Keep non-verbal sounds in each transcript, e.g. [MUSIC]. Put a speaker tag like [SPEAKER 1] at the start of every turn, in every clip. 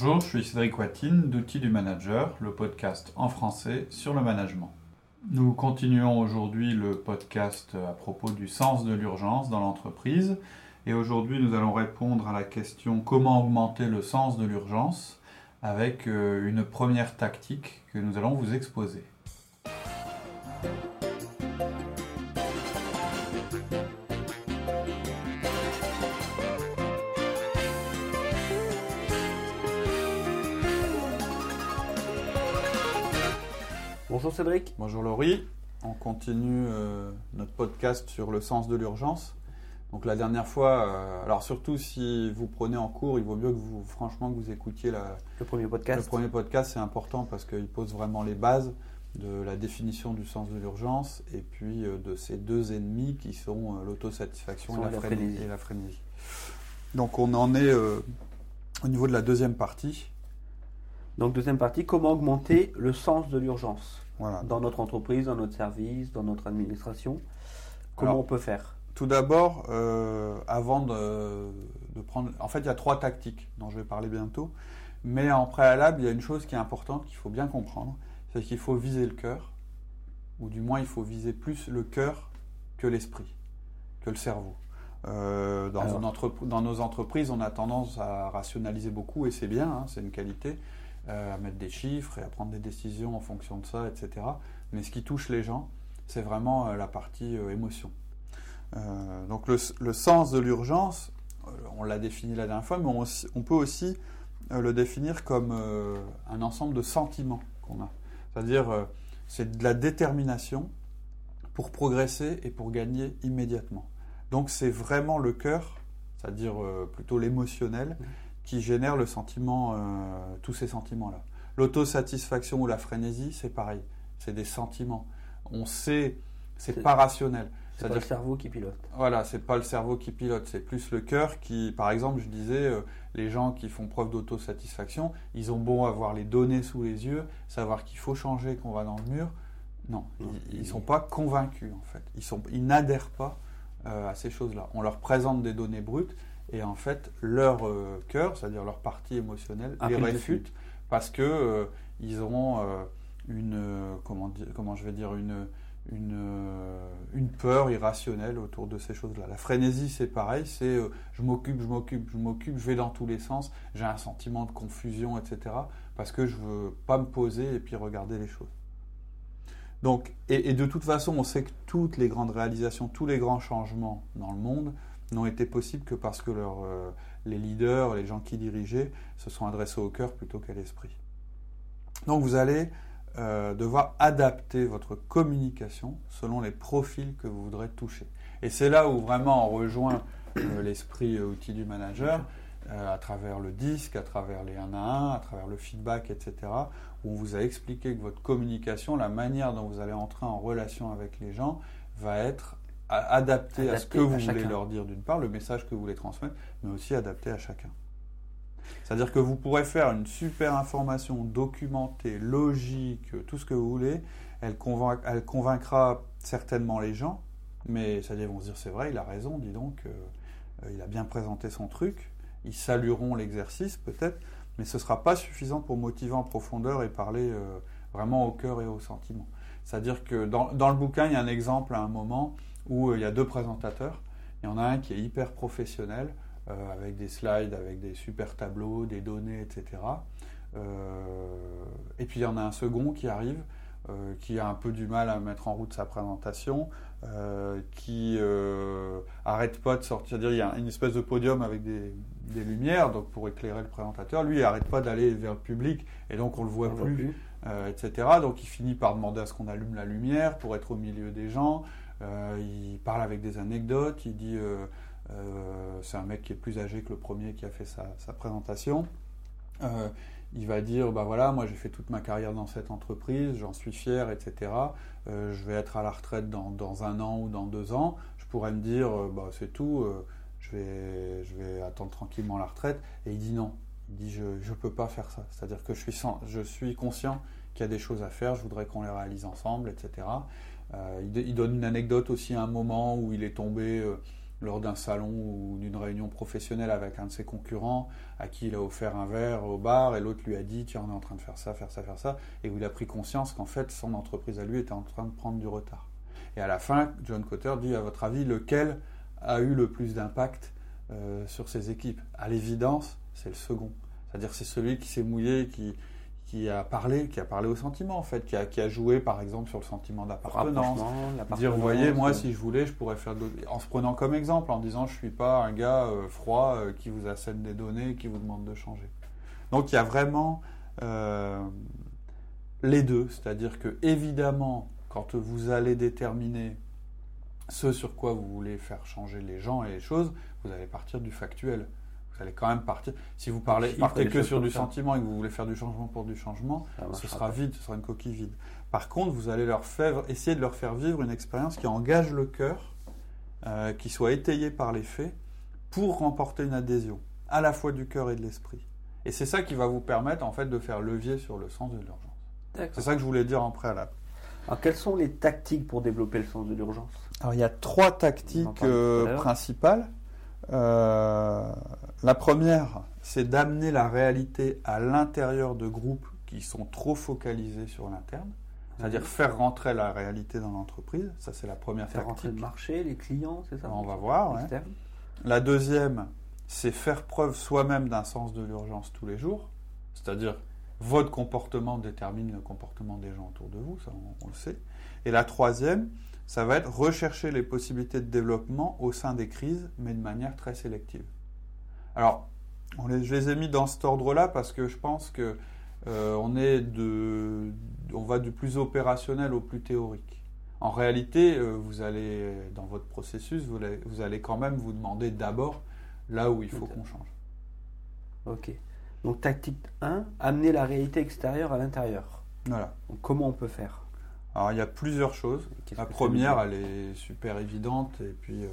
[SPEAKER 1] Bonjour, je suis Cédric Watine d'Outils du Manager, le podcast en français sur le management. Nous continuons aujourd'hui le podcast à propos du sens de l'urgence dans l'entreprise et aujourd'hui nous allons répondre à la question comment augmenter le sens de l'urgence? avec euh, une première tactique que nous allons vous exposer.
[SPEAKER 2] Bonjour Cédric.
[SPEAKER 1] Bonjour Laurie. On continue euh, notre podcast sur le sens de l'urgence. Donc la dernière fois, euh, alors surtout si vous prenez en cours, il vaut mieux que vous, franchement, que vous écoutiez la,
[SPEAKER 2] le premier podcast.
[SPEAKER 1] Le premier podcast, c'est important parce qu'il pose vraiment les bases de la définition du sens de l'urgence et puis euh, de ces deux ennemis qui sont l'autosatisfaction et, la frénésie. et la frénésie. Donc on en est au niveau de la deuxième partie.
[SPEAKER 2] Donc deuxième partie, comment augmenter le sens de l'urgence dans notre entreprise, dans notre service, dans notre administration? Comment on peut faire?
[SPEAKER 1] Tout d'abord, euh, avant de, prendre... En fait, il y a trois tactiques dont je vais parler bientôt. Mais en préalable, il y a une chose qui est importante qu'il faut bien comprendre. C'est qu'il faut viser le cœur. Ou du moins, il faut viser plus le cœur que l'esprit, que le cerveau. Euh, dans, dans, nos entreprises, on a tendance à rationaliser beaucoup et c'est bien, hein, c'est une qualité. Euh, à mettre des chiffres et à prendre des décisions en fonction de ça, etc. Mais ce qui touche les gens, c'est vraiment euh, la partie euh, émotion. donc le, sens de l'urgence, on l'a défini la dernière fois, mais on, peut aussi le définir comme un ensemble de sentiments qu'on a. C'est-à-dire, c'est de la détermination pour progresser et pour gagner immédiatement. Donc c'est vraiment le cœur, c'est-à-dire plutôt l'émotionnel, qui génère le sentiment, euh, tous ces sentiments-là. L'autosatisfaction ou la frénésie, c'est pareil. C'est des sentiments. On sait, c'est pas rationnel.
[SPEAKER 2] C'est pas le cerveau qui pilote.
[SPEAKER 1] Voilà, c'est pas le cerveau qui pilote, c'est plus le cœur qui, par exemple, je disais, euh, les gens qui font preuve d'autosatisfaction, ils ont beau avoir les données sous les yeux, savoir qu'il faut changer, qu'on va dans le mur. Non, ils, ne sont pas convaincus en fait. Ils sont, ils n'adhèrent pas euh, à ces choses-là. On leur présente des données brutes et en fait leur euh, cœur, c'est-à-dire leur partie émotionnelle, les réfute parce que euh, ils auront euh, une comment dire, comment je vais dire une une, une peur irrationnelle autour de ces choses-là. La frénésie, c'est pareil, c'est je m'occupe, je m'occupe, je m'occupe, je vais dans tous les sens, j'ai un sentiment de confusion, etc. Parce que je veux pas me poser et puis regarder les choses. Donc, et, et de toute façon, on sait que toutes les grandes réalisations, tous les grands changements dans le monde n'ont été possibles que parce que euh, les leaders, les gens qui dirigeaient, se sont adressés au cœur plutôt qu'à l'esprit. Donc vous allez euh, devoir adapter votre communication selon les profils que vous voudrez toucher. Et c'est là où vraiment on rejoint euh, l'esprit outil du manager, à travers le disque, à travers les 1 à 1, à travers le feedback, etc., où on vous a expliqué que votre communication, la manière dont vous allez entrer en relation avec les gens, va être adapté, à ce que vous voulez leur dire d'une part, le message que vous voulez transmettre, mais aussi adapté à chacun. C'est-à-dire que vous pourrez faire une super information documentée, logique, tout ce que vous voulez, elle, elle convaincra certainement les gens, mais ça dire vont se dire c'est vrai, il a raison, dis donc, euh, il a bien présenté son truc, ils salueront l'exercice peut-être, mais ce ne sera pas suffisant pour motiver en profondeur et parler euh, vraiment au cœur et au sentiment. C'est-à-dire que dans, dans, le bouquin, il y a un exemple à un moment où euh, il y a deux présentateurs. Il y en a un qui est hyper professionnel, euh, avec des slides, avec des super tableaux, des données, etc. Euh, et puis il y en a un second qui arrive, qui a un peu du mal à mettre en route sa présentation, qui arrête pas de sortir. Dire, il y a une espèce de podium avec des, lumières, donc pour éclairer le présentateur. Lui, il arrête pas d'aller vers le public, et donc on le voit plus, etc. Donc il finit par demander à ce qu'on allume la lumière pour être au milieu des gens. Euh, il parle avec des anecdotes, il dit, euh, euh, c'est un mec qui est plus âgé que le premier qui a fait sa, présentation. il va dire, bah voilà, moi j'ai fait toute ma carrière dans cette entreprise, j'en suis fier, etc. je vais être à la retraite dans, un an ou dans deux ans. Je pourrais me dire, bah c'est tout, je, vais, je vais attendre tranquillement la retraite. Et il dit non, il dit je ne peux pas faire ça. C'est-à-dire que je suis, je suis conscient qu'il y a des choses à faire, je voudrais qu'on les réalise ensemble, etc. Euh, il, donne une anecdote aussi à un moment où il est tombé euh, lors d'un salon ou d'une réunion professionnelle avec un de ses concurrents, à qui il a offert un verre au bar, et l'autre lui a dit, tiens, on est en train de faire ça, faire ça, faire ça, et où il a pris conscience qu'en fait, son entreprise à lui était en train de prendre du retard. Et à la fin, John Cotter dit, à votre avis, lequel a eu le plus d'impact euh, sur ses équipes? À l'évidence, c'est le second. C'est-à-dire c'est celui qui s'est mouillé, qui, qui a parlé, qui a parlé au sentiment en fait, qui a, qui a joué par exemple sur le sentiment d'appartenance. Dire, voyez, moi si je voulais, je pourrais faire d'autres. En se prenant comme exemple, en disant je suis pas un gars euh, froid euh, qui vous assène des données, qui vous demande de changer. Donc il y a vraiment euh, les deux, c'est-à-dire que évidemment, quand vous allez déterminer ce sur quoi vous voulez faire changer les gens et les choses, vous allez partir du factuel vous allez quand même partir. Si vous parlez, partez que sur du sentiment et que vous voulez faire du changement pour du changement, ce sera vide, ce sera une coquille vide. Par contre, vous allez leur faire, essayer de leur faire vivre une expérience qui engage le cœur, euh, qui soit étayée par les faits, pour remporter une adhésion, à la fois du cœur et de l'esprit. Et c'est ça qui va vous permettre en fait de faire levier sur le sens de l'urgence. C'est ça que je voulais dire en préalable.
[SPEAKER 2] Alors, quelles sont les tactiques pour développer le sens de l'urgence?
[SPEAKER 1] Alors, il y a trois tactiques euh, principales. Euh, la première, c'est d'amener la réalité à l'intérieur de groupes qui sont trop focalisés sur l'interne. C'est-à-dire faire rentrer la réalité dans l'entreprise. Ça, c'est la première
[SPEAKER 2] faire
[SPEAKER 1] rentrer
[SPEAKER 2] le marché, les clients, c'est ça?
[SPEAKER 1] On va voir. La deuxième, c'est faire preuve soi-même d'un sens de l'urgence tous les jours. C'est-à-dire, votre comportement détermine le comportement des gens autour de vous, ça on le sait. Et la troisième, ça va être rechercher les possibilités de développement au sein des crises, mais de manière très sélective. Alors, on les, je les ai mis dans cet ordre-là parce que je pense que euh, on, est de, on va du plus opérationnel au plus théorique. En réalité, euh, vous allez, dans votre processus, vous allez, vous allez quand même vous demander d'abord là où il faut qu'on change.
[SPEAKER 2] Ok. Donc tactique 1, amener la réalité extérieure à l'intérieur.
[SPEAKER 1] Voilà.
[SPEAKER 2] Donc, comment on peut faire?
[SPEAKER 1] Alors il y a plusieurs choses. La première, elle est super évidente et puis euh,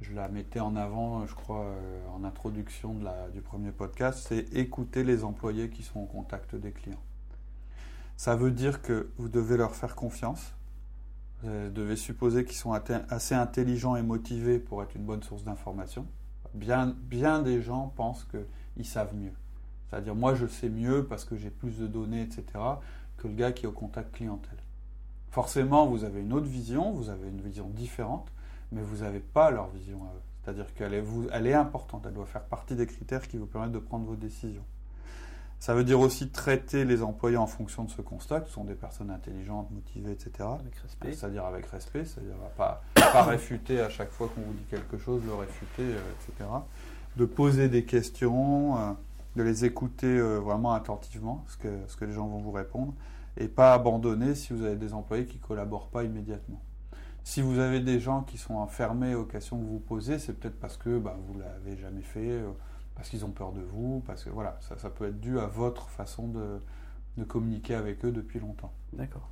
[SPEAKER 1] je la mettais en avant, je crois, euh, en introduction de la, du premier podcast, c'est écouter les employés qui sont au contact des clients. Ça veut dire que vous devez leur faire confiance. Vous devez supposer qu'ils sont assez intelligents et motivés pour être une bonne source d'information. Bien, bien des gens pensent qu'ils savent mieux. C'est-à-dire, moi, je sais mieux parce que j'ai plus de données, etc., que le gars qui est au contact clientèle. Forcément, vous avez une autre vision, vous avez une vision différente, mais vous n'avez pas leur vision à eux. C'est-à-dire qu'elle est, elle est importante, elle doit faire partie des critères qui vous permettent de prendre vos décisions. Ça veut dire aussi traiter les employés en fonction de ce constat, ce sont des personnes intelligentes, motivées, etc.
[SPEAKER 2] Avec respect.
[SPEAKER 1] C'est-à-dire avec respect, c'est-à-dire pas, pas [COUGHS] réfuter à chaque fois qu'on vous dit quelque chose, le réfuter, euh, etc. De poser des questions, euh, de les écouter euh, vraiment attentivement, ce que, ce que les gens vont vous répondre et pas abandonner si vous avez des employés qui ne collaborent pas immédiatement. Si vous avez des gens qui sont enfermés aux questions que vous posez, c'est peut-être parce que bah, vous ne l'avez jamais fait, euh, parce qu'ils ont peur de vous, parce que voilà, ça, ça peut être dû à votre façon de, de communiquer avec eux depuis longtemps.
[SPEAKER 2] D'accord.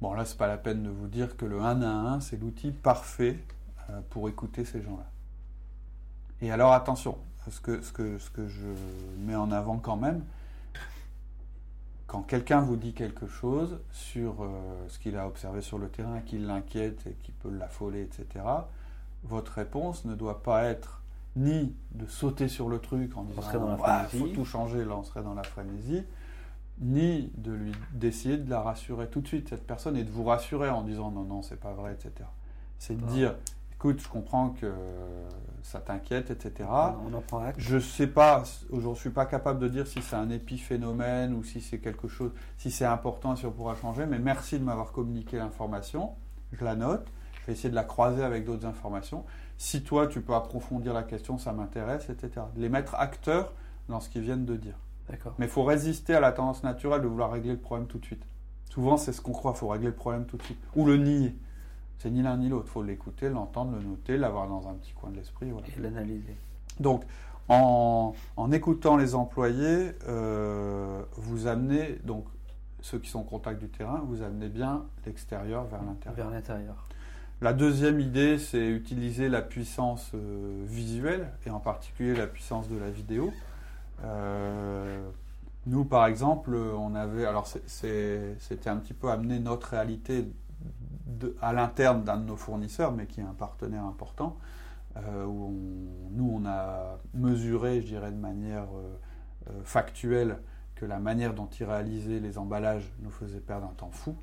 [SPEAKER 1] Bon, là, c'est pas la peine de vous dire que le 1 à 1, c'est l'outil parfait euh, pour écouter ces gens-là. Et alors, attention, ce que, ce, que, ce que je mets en avant quand même, quand quelqu'un vous dit quelque chose sur euh, ce qu'il a observé sur le terrain, qui l'inquiète et qui peut l'affoler, etc., votre réponse ne doit pas être ni de sauter sur le truc en disant il faut tout changer, là on serait dans la frénésie, ni de lui d'essayer de la rassurer tout de suite cette personne et de vous rassurer en disant non non c'est pas vrai, etc. C'est de dire écoute, je comprends que ça t'inquiète, etc. Je ne sais pas, je suis pas capable de dire si c'est un épiphénomène ou si c'est quelque chose, si c'est important, si on pourra changer, mais merci de m'avoir communiqué l'information. Je la note. Je vais essayer de la croiser avec d'autres informations. Si toi, tu peux approfondir la question, ça m'intéresse, etc. Les mettre acteurs dans ce qu'ils viennent de dire. Mais il faut résister à la tendance naturelle de vouloir régler le problème tout de suite. Souvent, c'est ce qu'on croit, il faut régler le problème tout de suite. Ou le nier. C'est ni l'un ni l'autre. Il faut l'écouter, l'entendre, le noter, l'avoir dans un petit coin de l'esprit.
[SPEAKER 2] Et l'analyser.
[SPEAKER 1] Donc, en, écoutant les employés, euh, vous amenez, donc ceux qui sont en contact du terrain, vous amenez bien l'extérieur vers l'intérieur.
[SPEAKER 2] Vers l'intérieur.
[SPEAKER 1] La deuxième idée, c'est utiliser la puissance euh, visuelle, et en particulier la puissance de la vidéo. Euh, nous, par exemple, on avait, alors c'était un petit peu amener notre réalité à l'interne d'un de nos fournisseurs, mais qui est un partenaire important, où nous, on a mesuré, je dirais, de manière factuelle que la manière dont ils réalisaient les emballages nous faisait perdre un temps fou.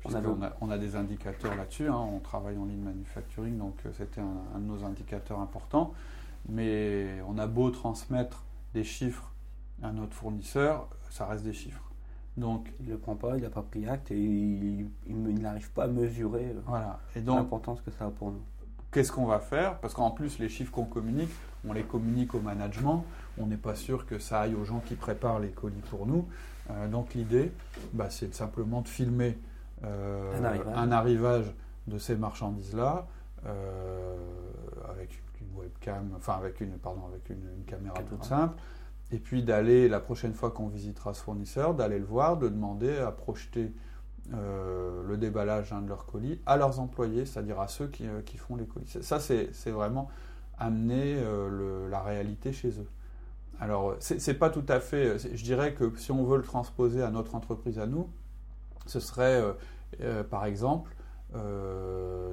[SPEAKER 1] puisqu'on a, on a, des indicateurs là-dessus, hein. on travaille en ligne manufacturing, donc c'était un, de nos indicateurs importants. Mais on a beau transmettre des chiffres à notre fournisseur, ça reste des chiffres.
[SPEAKER 2] Donc, il ne le prend pas, il n'a pas pris acte et il, n'arrive pas à mesurer euh,
[SPEAKER 1] voilà.
[SPEAKER 2] l'importance que ça a pour nous.
[SPEAKER 1] Qu'est-ce qu'on va faire? Parce qu'en plus, les chiffres qu'on communique, on les communique au management. On n'est pas sûr que ça aille aux gens qui préparent les colis pour nous. Euh, donc l'idée, bah, c'est simplement de filmer euh, un, arrivage. de ces marchandises-là avec une webcam, enfin avec une, pardon, avec une, caméra toute simple, et puis d'aller, la prochaine fois qu'on visitera ce fournisseur, d'aller le voir, de demander à projeter euh, le déballage d'un de leurs colis à leurs employés, c'est-à-dire à ceux qui, euh, qui, font les colis. Ça, c'est vraiment amener euh, la réalité chez eux. Alors, c'est pas tout à fait. Je dirais que si on veut le transposer à notre entreprise à nous, ce serait, par exemple,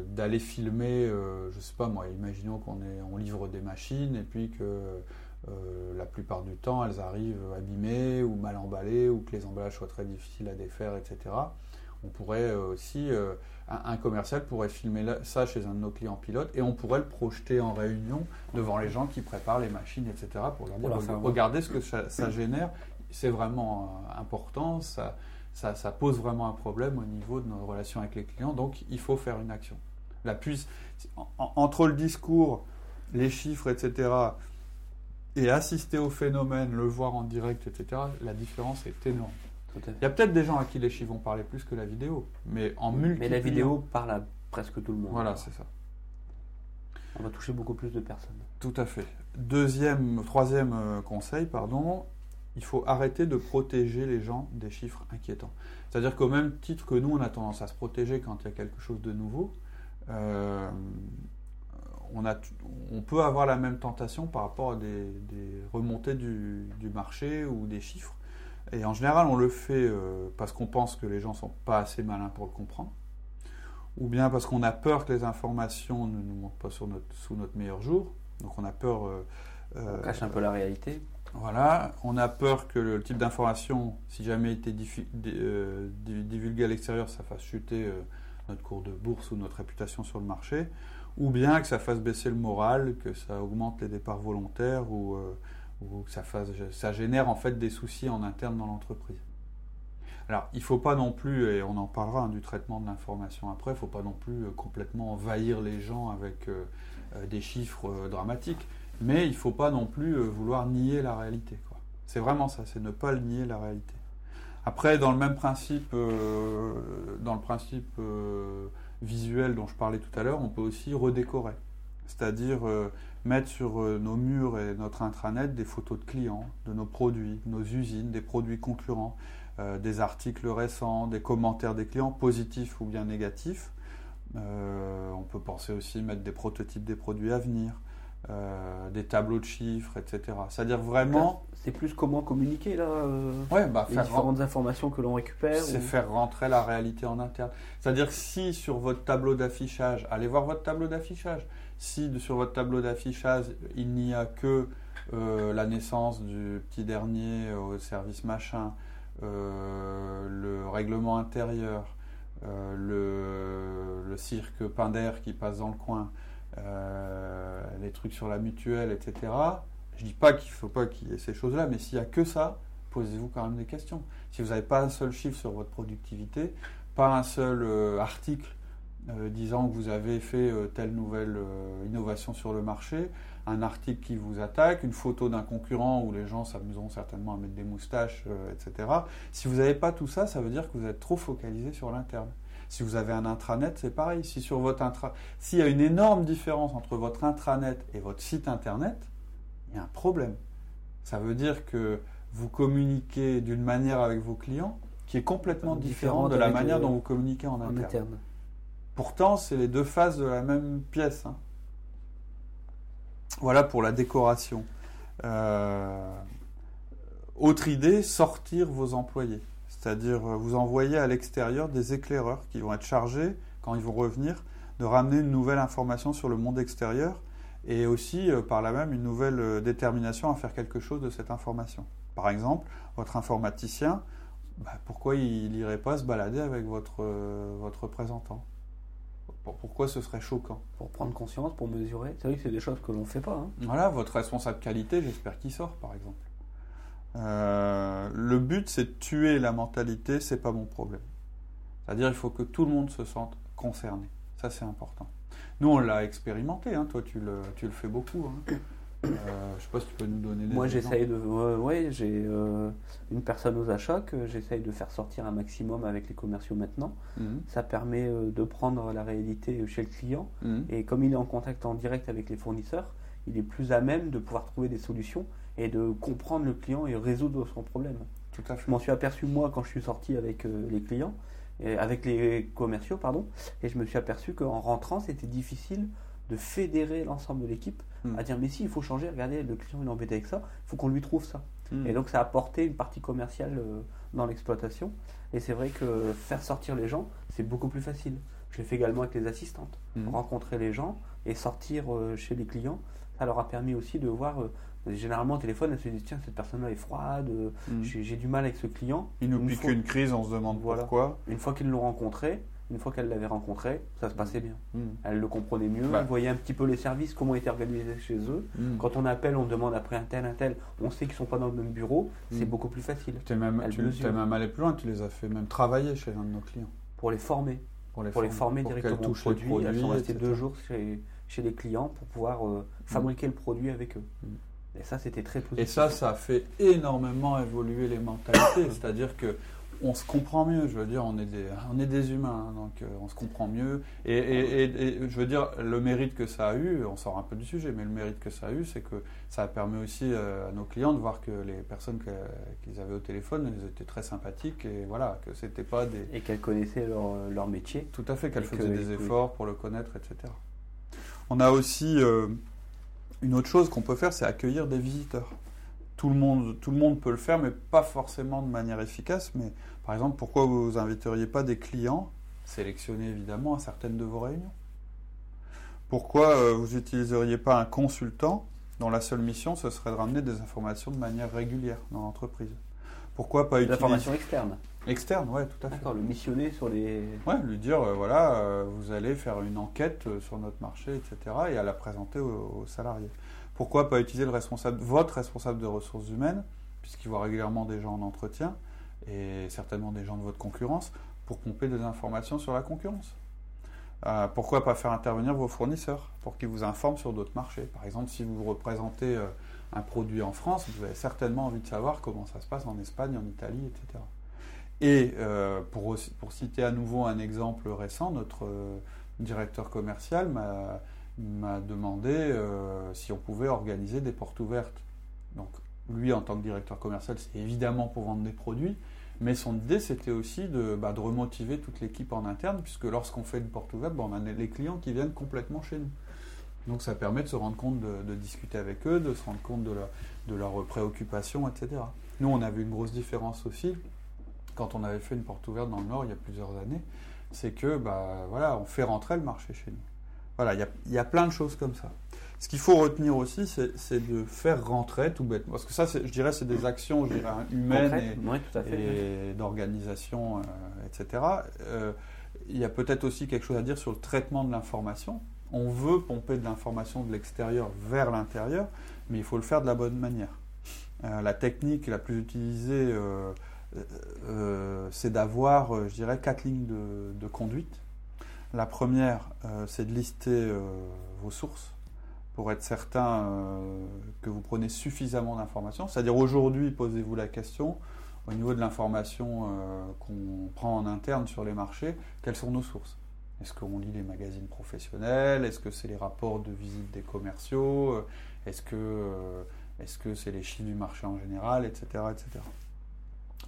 [SPEAKER 1] d'aller filmer, je sais pas moi, imaginons qu'on on livre des machines et puis que euh, la plupart du temps, elles arrivent abîmées ou mal emballées ou que les emballages soient très difficiles à défaire, etc. On pourrait euh, aussi, euh, un, commercial pourrait filmer ça chez un de nos clients pilotes et on pourrait le projeter en réunion devant les gens qui préparent les machines, etc. pour leur dire regardez ce que ça, génère, c'est vraiment important, ça, ça, pose vraiment un problème au niveau de nos relations avec les clients, donc il faut faire une action. La puce, entre le discours, les chiffres, etc., et assister au phénomène, le voir en direct, etc., la différence est énorme. Il y a peut-être des gens à qui les chiffres vont parler plus que la vidéo, mais en multi.
[SPEAKER 2] Mais la vidéo parle à presque tout le monde.
[SPEAKER 1] Voilà, c'est ça.
[SPEAKER 2] On va toucher beaucoup plus de personnes.
[SPEAKER 1] Tout à fait. Deuxième, troisième euh, conseil, pardon, il faut arrêter de protéger les gens des chiffres inquiétants. C'est-à-dire qu'au même titre que nous, on a tendance à se protéger quand il y a quelque chose de nouveau, euh, on, peut avoir la même tentation par rapport à des, remontées du, marché ou des chiffres. Et en général, on le fait euh, parce qu'on pense que les gens ne sont pas assez malins pour le comprendre, ou bien parce qu'on a peur que les informations ne nous montrent pas sous notre meilleur jour. Donc on a peur.
[SPEAKER 2] Euh, euh, on cache un peu la réalité.
[SPEAKER 1] Voilà, on a peur que le type d'information, si jamais était divulgué à l'extérieur, ça fasse chuter notre cours de bourse ou notre réputation sur le marché ou bien que ça fasse baisser le moral, que ça augmente les départs volontaires ou, euh, que ça, fasse, ça génère en fait des soucis en interne dans l'entreprise. Alors, il ne faut pas non plus, et on en parlera hein, du traitement de l'information après, il ne faut pas non plus euh, complètement envahir les gens avec euh, des chiffres dramatiques, mais il ne faut pas non plus vouloir nier la réalité. C'est vraiment ça, c'est ne pas nier la réalité. Après, dans le même principe, dans le principe visuel dont je parlais tout à l'heure, on peut aussi redécorer. C'est-à-dire euh, mettre sur euh, nos murs et notre intranet des photos de clients, de nos produits, nos usines, des produits concurrents, euh, des articles récents, des commentaires des clients, positifs ou bien négatifs. on peut penser aussi mettre des prototypes des produits à venir. Des tableaux de chiffres, etc. C'est-à-dire vraiment.
[SPEAKER 2] C'est plus comment communiquer là.
[SPEAKER 1] ouais, bah,
[SPEAKER 2] les différentes informations que l'on récupère.
[SPEAKER 1] C'est faire rentrer la réalité en interne. C'est-à-dire que si sur votre tableau d'affichage, allez voir votre tableau d'affichage, si sur votre tableau d'affichage il n'y a que euh, la naissance du petit dernier au service machin, euh, le règlement intérieur, euh, le, cirque Pinder qui passe dans le coin, les trucs sur la mutuelle, etc. Je dis pas qu'il ne faut pas qu'il y ait ces choses-là, mais s'il n'y a que ça, posez-vous quand même des questions. Si vous n'avez pas un seul chiffre sur votre productivité, pas un seul euh, article euh, disant que vous avez fait euh, telle nouvelle innovation sur le marché, un article qui vous attaque, une photo d'un concurrent où les gens s'amuseront certainement à mettre des moustaches, etc. Si vous n'avez pas tout ça, ça veut dire que vous êtes trop focalisé sur l'interne. Si vous avez un intranet, c'est pareil. Si sur votre intra... S'il y a une énorme différence entre votre intranet et votre site internet, il y a un problème. Ça veut dire que vous communiquez d'une manière avec vos clients qui est complètement différent de la manière dont vous communiquez en, interne. Pourtant, c'est les deux faces de la même pièce. Hein. Voilà pour la décoration. Euh, autre idée, sortir vos employés. C'est-à-dire vous envoyez à l'extérieur des éclaireurs qui vont être chargés, quand ils vont revenir, de ramener une nouvelle information sur le monde extérieur et aussi par là même une nouvelle détermination à faire quelque chose de cette information. Par exemple, votre informaticien, bah, pourquoi il n'irait pas se balader avec votre, votre représentant? Pourquoi ce serait choquant?
[SPEAKER 2] Pour prendre conscience, pour mesurer. C'est vrai que c'est des choses que l'on ne fait pas. Hein.
[SPEAKER 1] Voilà, votre responsable qualité, j'espère qu'il sort, par exemple. Euh, le but, c'est de tuer la mentalité, c'est pas mon problème. C'est-à-dire, il faut que tout le monde se sente concerné. Ça, c'est important. Nous, on l'a expérimenté. Hein. Toi, tu le, tu le fais beaucoup. Hein. Euh, je ne sais pas si tu peux nous donner des
[SPEAKER 2] Moi, j'essaye de. ouais, j'ai euh, une personne aux achats que j'essaye de faire sortir un maximum avec les commerciaux maintenant. Mhm. Ça permet euh, de prendre la réalité chez le client. Mhm. Et comme il est en contact en direct avec les fournisseurs, il est plus à même de pouvoir trouver des solutions et de comprendre le client et résoudre son problème.
[SPEAKER 1] Tout à fait.
[SPEAKER 2] Je m'en suis aperçu moi quand je suis sorti avec les clients, et avec les commerciaux, pardon, et je me suis aperçu qu'en rentrant, c'était difficile de fédérer l'ensemble de l'équipe hmm. à dire mais si il faut changer, regardez le client il est embêté avec ça, il faut qu'on lui trouve ça. Hmm. Et donc ça a apporté une partie commerciale euh, dans l'exploitation. Et c'est vrai que faire sortir les gens, c'est beaucoup plus facile. Je l'ai fait également avec les assistantes. Hmm. Rencontrer les gens et sortir euh, chez les clients, ça leur a permis aussi de voir euh, généralement au téléphone, elles se disent tiens, cette personne-là est froide, j'ai du mal avec ce client.
[SPEAKER 1] Il nous pique une crise, on se demande voilà. pourquoi.
[SPEAKER 2] Une fois qu'ils l'ont rencontré, une fois qu'elle l'avait rencontré, ça se passait bien. Hmm. Elle le comprenait mieux, elle voyait un petit peu les services, comment étaient organisés chez eux. Quand on appelle, on demande après un tel, un tel, on sait qu'ils ne sont pas dans le même bureau, c'est beaucoup plus facile.
[SPEAKER 1] Tu es même, tu, même allé plus loin, tu les as fait même travailler chez un de nos clients.
[SPEAKER 2] Pour les former. Pour les, former, directement au produit. elles sont restées deux jours chez, chez, les clients pour pouvoir euh, fabriquer le produit avec eux. Et ça, c'était très positif.
[SPEAKER 1] Et ça, ça a fait énormément évoluer les mentalités. [COUGHS] C'est-à-dire que on se comprend mieux. Je veux dire, on est des, on est des humains, hein, donc euh, on se comprend mieux. Et, je veux dire, le mérite que ça a eu, on sort un peu du sujet, mais le mérite que ça a eu, c'est que ça a permis aussi euh, à nos clients de voir que les personnes qu'ils avaient au téléphone, elles étaient très sympathiques et voilà, que c'était pas des.
[SPEAKER 2] Et qu'elles connaissaient leur, métier.
[SPEAKER 1] Tout à fait, qu'elles faisaient des efforts pour le connaître, etc. On a aussi euh, une autre chose qu'on peut faire, c'est accueillir des visiteurs. Tout le, monde, tout le monde peut le faire, mais pas forcément de manière efficace. Mais par exemple, pourquoi vous inviteriez pas des clients, sélectionnés évidemment, à certaines de vos réunions? Pourquoi euh, vous n'utiliseriez pas un consultant dont la seule mission, ce serait de ramener des informations de manière régulière dans l'entreprise? Pourquoi pas utiliser...
[SPEAKER 2] L'information externe
[SPEAKER 1] Externe, ouais, tout à fait.
[SPEAKER 2] D'accord, le missionner sur les...
[SPEAKER 1] Ouais, lui dire, euh, voilà, euh, vous allez faire une enquête sur notre marché, etc., et à la présenter aux salariés. Pourquoi pas utiliser le responsable, votre responsable de ressources humaines, puisqu'il voit régulièrement des gens en entretien, et certainement des gens de votre concurrence, pour pomper des informations sur la concurrence euh, Pourquoi pas faire intervenir vos fournisseurs pour qu'ils vous informent sur d'autres marchés Par exemple, si vous représentez euh, un produit en France, vous avez certainement envie de savoir comment ça se passe en Espagne, en Italie, etc. Et euh, pour, pour, citer à nouveau un exemple récent, notre directeur commercial m'a m'a demandé euh, si on pouvait organiser des portes ouvertes. Donc lui, en tant que directeur commercial, c'est évidemment pour vendre des produits, mais son idée, c'était aussi de, bah, de, remotiver toute l'équipe en interne, puisque lorsqu'on fait une porte ouverte, bah, on a les clients qui viennent complètement chez nous. Donc ça permet de se rendre compte, de, discuter avec eux, de se rendre compte de, de leurs préoccupations, etc. Nous, on avait une grosse différence aussi, quand on avait fait une porte ouverte dans le Nord il y a plusieurs années, c'est que bah, voilà, on fait rentrer le marché chez nous. Voilà, il y a, plein de choses comme ça. Ce qu'il faut retenir aussi, c'est de faire rentrer tout bêtement. Parce que ça, je dirais, c'est des actions je dirais, humaines et, d'organisation, euh, etc. Euh, il y a peut-être aussi quelque chose à dire sur le traitement de l'information. On veut pomper de l'information de l'extérieur vers l'intérieur, mais il faut le faire de la bonne manière. Euh, la technique la plus utilisée, c'est d'avoir, je dirais, quatre lignes de conduite la première, euh, c'est de lister euh, vos sources pour être certain euh, que vous prenez suffisamment d'informations. C'est-à-dire aujourd'hui, posez-vous la question, au niveau de l'information qu'on prend en interne sur les marchés, quelles sont nos sources? Est-ce qu'on lit les magazines professionnels? Est-ce que c'est les rapports de visite des commerciaux? Est-ce que est-ce que c'est les chiffres du marché en général, etc., etc.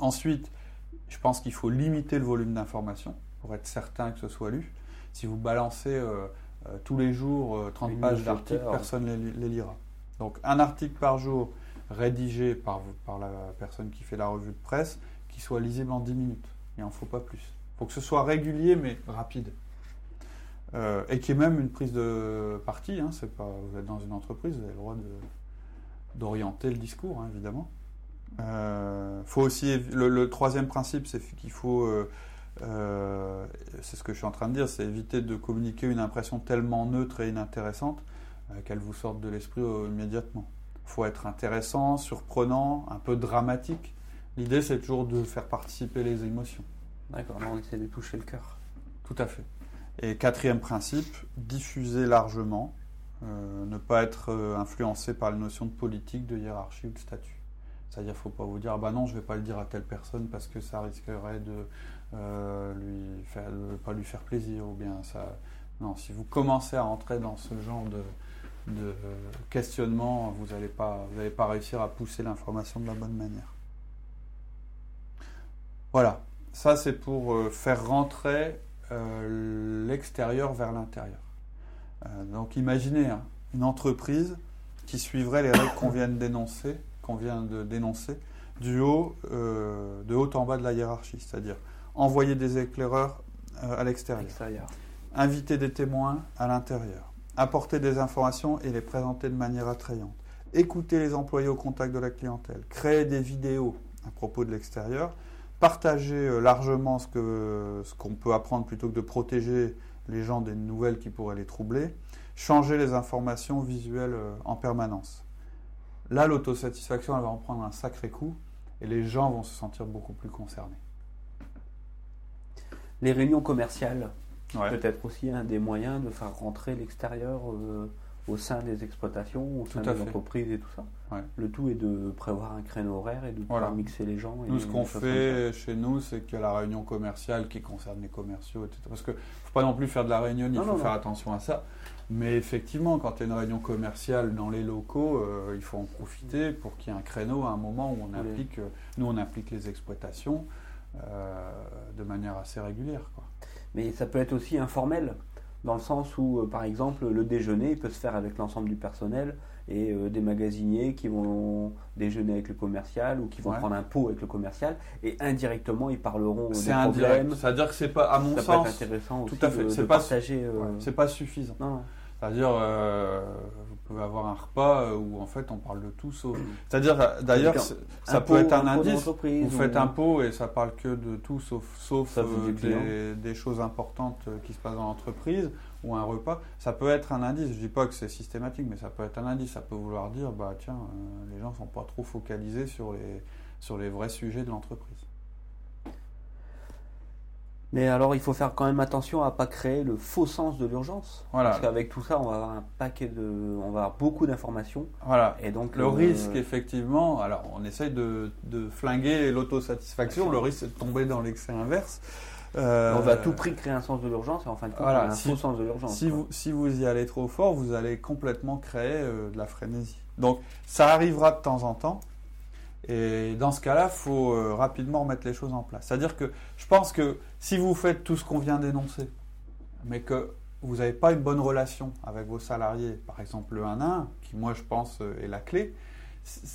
[SPEAKER 1] Ensuite, je pense qu'il faut limiter le volume d'informations pour être certain que ce soit lu. Si vous balancez euh, euh, tous les jours 30 euh, pages d'articles, personne ne les, lira. Donc un article par jour rédigé par, par la personne qui fait la revue de presse, qui soit lisible en 10 minutes. Il n'en faut pas plus. Il faut que ce soit régulier mais rapide. Et qu'il y ait même une prise de parti. Hein, c'est pas, vous êtes dans une entreprise, vous avez le droit d'orienter le discours, hein, évidemment. Euh, faut aussi, le, troisième principe, c'est qu'il faut, euh, c'est ce que je suis en train de dire, c'est éviter de communiquer une impression tellement neutre et inintéressante qu'elle vous sorte de l'esprit immédiatement. Il faut être intéressant, surprenant, un peu dramatique. L'idée, c'est toujours de faire participer les émotions.
[SPEAKER 2] D'accord, on essaie de toucher le cœur.
[SPEAKER 1] Tout à fait. Et quatrième principe, diffuser largement, euh, ne pas être euh, influencé par les notions de politique, de hiérarchie ou de statut. C'est-à-dire, faut pas vous dire, ah bah non, je ne vais pas le dire à telle personne parce que ça risquerait de euh, pas lui faire plaisir, ou bien. Non, si vous commencez à entrer dans ce genre de, de questionnement, vous n'allez pas, réussir à pousser l'information de la bonne manière. Voilà, ça c'est pour euh, faire rentrer euh, l'extérieur vers l'intérieur. Euh, donc imaginez hein, une entreprise qui suivrait les règles qu'on vient de dénoncer, qu'on vient de dénoncer, du haut, de haut en bas de la hiérarchie, c'est-à-dire envoyer des éclaireurs à l'extérieur, inviter des témoins à l'intérieur, apporter des informations et les présenter de manière attrayante, écouter les employés au contact de la clientèle, créer des vidéos à propos de l'extérieur, partager euh, largement ce qu'on ce qu'on peut apprendre plutôt que de protéger les gens des nouvelles qui pourraient les troubler, changer les informations visuelles euh, en permanence. Là, l'autosatisfaction, elle va en prendre un sacré coup et les gens vont se sentir beaucoup plus concernés.
[SPEAKER 2] Les réunions commerciales, peut-être aussi un des moyens de faire rentrer l'extérieur euh, au sein des exploitations, au sein des entreprises et tout ça. Le tout est de prévoir un créneau horaire et de pouvoir mixer les gens.
[SPEAKER 1] nous, ce qu'on fait chez nous, c'est que la réunion commerciale qui concerne les commerciaux, etc. Parce qu'il ne faut pas non plus faire de la réunion, il faut faire attention à ça. Mais effectivement, quand il y a une réunion commerciale dans les locaux, euh, il faut en profiter pour qu'il y ait un créneau à un moment où on applique, euh, nous on applique les exploitations de manière assez régulière. Quoi
[SPEAKER 2] mais ça peut être aussi informel, dans le sens où, euh, par exemple, le déjeuner peut se faire avec l'ensemble du personnel et euh, des magasiniers qui vont déjeuner avec le commercial ou qui vont prendre un pot avec le commercial et indirectement ils parleront des problèmes.
[SPEAKER 1] C'est-à-dire que c'est pas, à mon
[SPEAKER 2] ça
[SPEAKER 1] sens,
[SPEAKER 2] intéressant
[SPEAKER 1] tout à fait.
[SPEAKER 2] c'est pas, partager. Euh,
[SPEAKER 1] c'est pas suffisant. C'est-à-dire, vous pouvez avoir un repas où en fait on parle de tout sauf. C'est-à-dire, d'ailleurs, ça peut être un, indice. Vous faites un pot et ça parle que de tout sauf, sauf des, des, choses importantes qui se passent dans l'entreprise ou un repas. Ça peut être un indice. Je dis pas que c'est systématique, mais ça peut être un indice. Ça peut vouloir dire, bah tiens, les gens sont pas trop focalisés sur les, sur les vrais sujets de l'entreprise.
[SPEAKER 2] Mais alors, il faut faire quand même attention à pas créer le faux sens de l'urgence. Voilà. Parce qu'avec tout ça, on va avoir un paquet de, on va avoir beaucoup d'informations.
[SPEAKER 1] Voilà. Et donc le, risque, effectivement, alors on essaye de, de flinguer l'autosatisfaction. Le risque, c'est de tomber dans l'excès inverse.
[SPEAKER 2] Euh, on va à tout prix créer un sens de l'urgence et en fin de compte, un faux sens de l'urgence.
[SPEAKER 1] Si vous, si vous y allez trop fort, vous allez complètement créer euh, de la frénésie. Donc, ça arrivera de temps en temps. Et dans ce cas-là, il faut euh, rapidement remettre les choses en place. C'est-à-dire que je pense que si vous faites tout ce qu'on vient d'énoncer, mais que vous n'avez pas une bonne relation avec vos salariés, par exemple le 1-1, qui moi je pense euh, est la clé,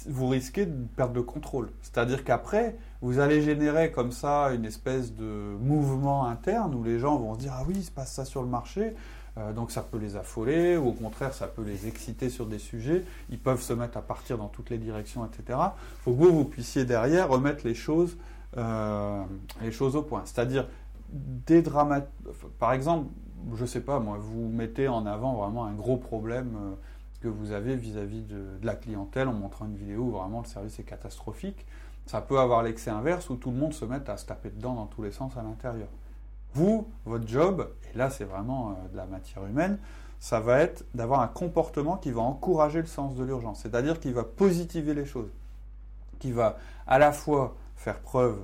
[SPEAKER 1] vous risquez de perdre de contrôle. C'est-à-dire qu'après, vous allez générer comme ça une espèce de mouvement interne où les gens vont se dire Ah oui, il se passe ça sur le marché, euh, donc ça peut les affoler, ou au contraire, ça peut les exciter sur des sujets. Ils peuvent se mettre à partir dans toutes les directions, etc. Il faut que vous, vous puissiez derrière remettre les choses, euh, les choses au point. C'est-à-dire, par exemple, je ne sais pas, moi, vous mettez en avant vraiment un gros problème euh, que vous avez vis-à-vis de, de, la clientèle en montrant une vidéo où vraiment le service est catastrophique. Ça peut avoir l'excès inverse où tout le monde se met à se taper dedans dans tous les sens à l'intérieur. Vous, votre job, et là c'est vraiment euh, de la matière humaine, ça va être d'avoir un comportement qui va encourager le sens de l'urgence, c'est-à-dire qui va positiver les choses, qui va à la fois faire preuve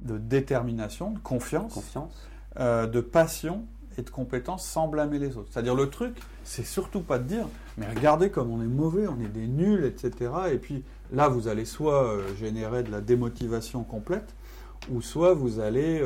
[SPEAKER 1] de détermination, de confiance,
[SPEAKER 2] confiance.
[SPEAKER 1] Euh, de passion et de compétence sans blâmer les autres. C'est-à-dire le truc, c'est surtout pas de dire, mais regardez comme on est mauvais, on est des nuls, etc. Et puis là, vous allez soit euh, générer de la démotivation complète, ou soit vous allez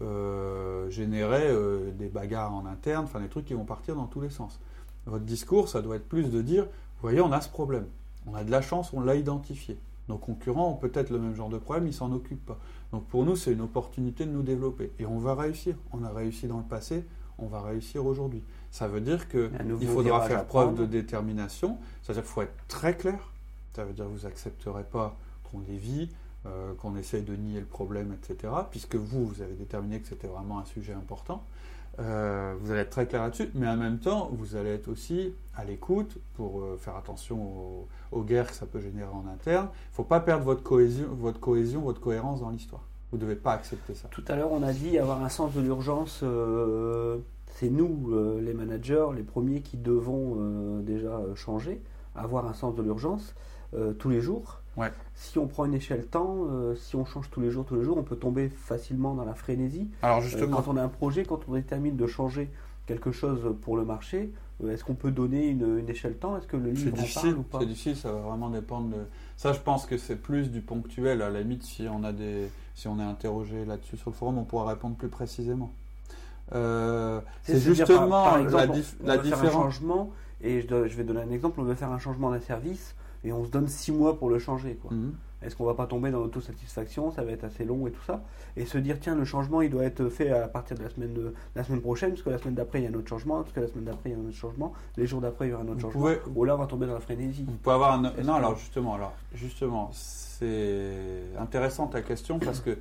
[SPEAKER 1] euh, générer euh, des bagarres en interne, enfin des trucs qui vont partir dans tous les sens. Votre discours, ça doit être plus de dire, vous voyez, on a ce problème, on a de la chance, on l'a identifié. Nos concurrents ont peut-être le même genre de problème, ils s'en occupent pas. Donc pour nous, c'est une opportunité de nous développer. Et on va réussir. On a réussi dans le passé, on va réussir aujourd'hui. Ça veut dire qu'il faudra faire preuve de détermination, c'est-à-dire qu'il faut être très clair. Ça veut dire que vous n'accepterez pas qu'on dévie, euh, qu'on essaye de nier le problème, etc. Puisque vous, vous avez déterminé que c'était vraiment un sujet important. Euh, vous allez être très clair là-dessus, mais en même temps, vous allez être aussi à l'écoute pour euh, faire attention aux, guerres que ça peut générer en interne. Il ne faut pas perdre votre cohésion, votre cohésion, votre cohérence dans l'histoire. Vous ne devez pas accepter ça.
[SPEAKER 2] Tout à l'heure, on a dit avoir un sens de l'urgence. Euh, c'est nous, les managers, les premiers qui devons déjà changer, avoir un sens de l'urgence tous les jours. Si on prend une échelle temps, euh, si on change tous les jours, tous les jours, on peut tomber facilement dans la frénésie.
[SPEAKER 1] Alors justement,
[SPEAKER 2] euh, quand on a un projet, quand on détermine de changer quelque chose pour le marché, euh, est-ce qu'on peut donner une, échelle temps? Est-ce que le livre
[SPEAKER 1] en difficile, parle ou pas? C'est difficile, ça va vraiment dépendre de. Ça, je pense que c'est plus du ponctuel. À la limite, si on a des, si on est interrogé là-dessus sur le forum, on pourra répondre plus précisément. c'est justement
[SPEAKER 2] la, la différence. changement, et je, je, vais donner un exemple. On veut faire un changement d'un service et on se donne six mois pour le changer. Quoi. Mhm. Est-ce qu'on va pas tomber dans l'autosatisfaction? Ça va être assez long et tout ça. Et se dire, tiens, le changement, il doit être fait à partir de la semaine, de, la semaine prochaine, parce que la semaine d'après, il y a un autre changement, parce que la semaine d'après, il y a un autre changement, les jours d'après, il y aura un autre changement. Ou là, on va tomber dans la frénésie.
[SPEAKER 1] Vous pouvez avoir un... Non, alors justement, alors, justement c'est intéressant ta question, parce que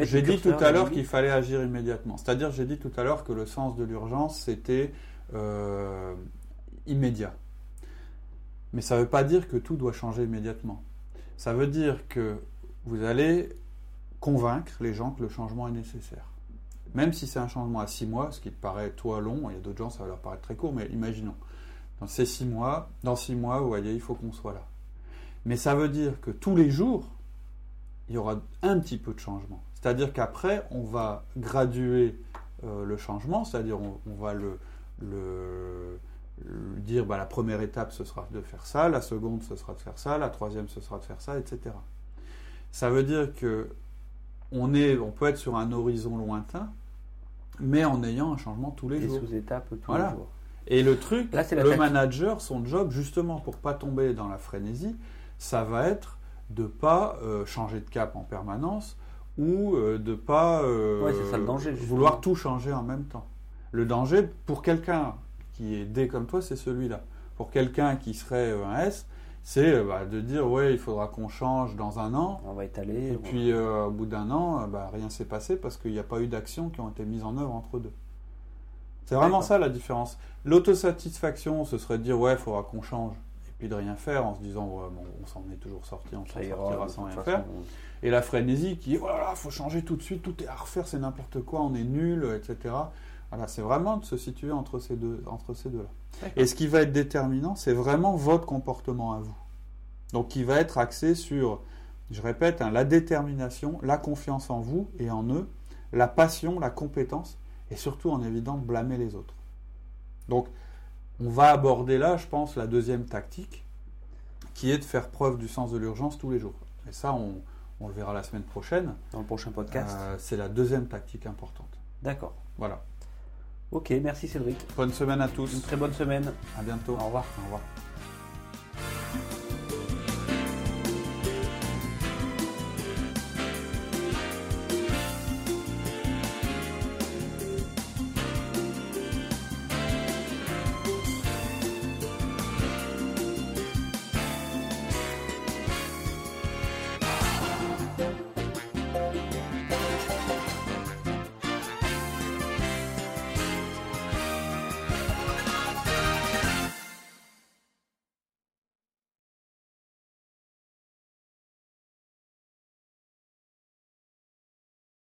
[SPEAKER 1] j'ai dit tout à l'heure qu'il fallait agir immédiatement. C'est-à-dire, j'ai dit tout à l'heure que le sens de l'urgence, c'était euh, immédiat. Mais ça ne veut pas dire que tout doit changer immédiatement. Ça veut dire que vous allez convaincre les gens que le changement est nécessaire. Même si c'est un changement à six mois, ce qui te paraît toi long, il y a d'autres gens ça va leur paraître très court, mais imaginons. Dans ces six mois, dans six mois, vous voyez, il faut qu'on soit là. Mais ça veut dire que tous les jours, il y aura un petit peu de changement. C'est-à-dire qu'après, on va graduer euh, le changement, c'est-à-dire on, on, va le, le, dire bah, la première étape ce sera de faire ça, la seconde ce sera de faire ça, la troisième ce sera de faire ça, etc. Ça veut dire que on, est, on peut être sur un horizon lointain, mais en ayant un changement tous les jours.
[SPEAKER 2] Et sous-étapes tous les jours.
[SPEAKER 1] Et le truc, le manager, son job, justement pour pas tomber dans la frénésie, ça va être de pas euh, changer de cap en permanence ou euh, de pas
[SPEAKER 2] euh,
[SPEAKER 1] vouloir tout changer en même temps. Le danger pour quelqu'un qui est D comme toi, c'est celui-là. Pour quelqu'un qui serait euh, un S, c'est euh, bah, de dire ouais, il faudra qu'on change dans un an.
[SPEAKER 2] On va étaler.
[SPEAKER 1] Et puis euh, au bout d'un an, bah, rien s'est passé parce qu'il n'y a pas eu d'actions qui ont été mises en œuvre entre deux. C'est vraiment ça la différence. L'autosatisfaction, ce serait de dire ouais, il faudra qu'on change. Et puis de rien faire en se disant bon, on s'en est toujours sorti, on s'en sortira sans rien faire. Et la frénésie qui est voilà, faut changer tout de suite, tout est à refaire, c'est n'importe quoi, on est nul, etc. Voilà, c'est vraiment de se situer entre ces deux, entre ces deux-là. Et ce qui va être déterminant, c'est vraiment votre comportement à vous. Donc, qui va être axé sur, je répète, hein, la détermination, la confiance en vous et en eux, la passion, la compétence, et surtout en évident blâmer les autres. Donc, on va aborder là, je pense, la deuxième tactique, qui est de faire preuve du sens de l'urgence tous les jours. Et ça, on, le verra la semaine prochaine.
[SPEAKER 2] Dans le prochain podcast.
[SPEAKER 1] Euh, c'est la deuxième tactique importante.
[SPEAKER 2] D'accord.
[SPEAKER 1] Voilà.
[SPEAKER 2] Ok, merci Cédric.
[SPEAKER 1] Bonne semaine à tous.
[SPEAKER 2] Une très bonne semaine.
[SPEAKER 1] À bientôt.
[SPEAKER 2] Au revoir.
[SPEAKER 1] Au revoir.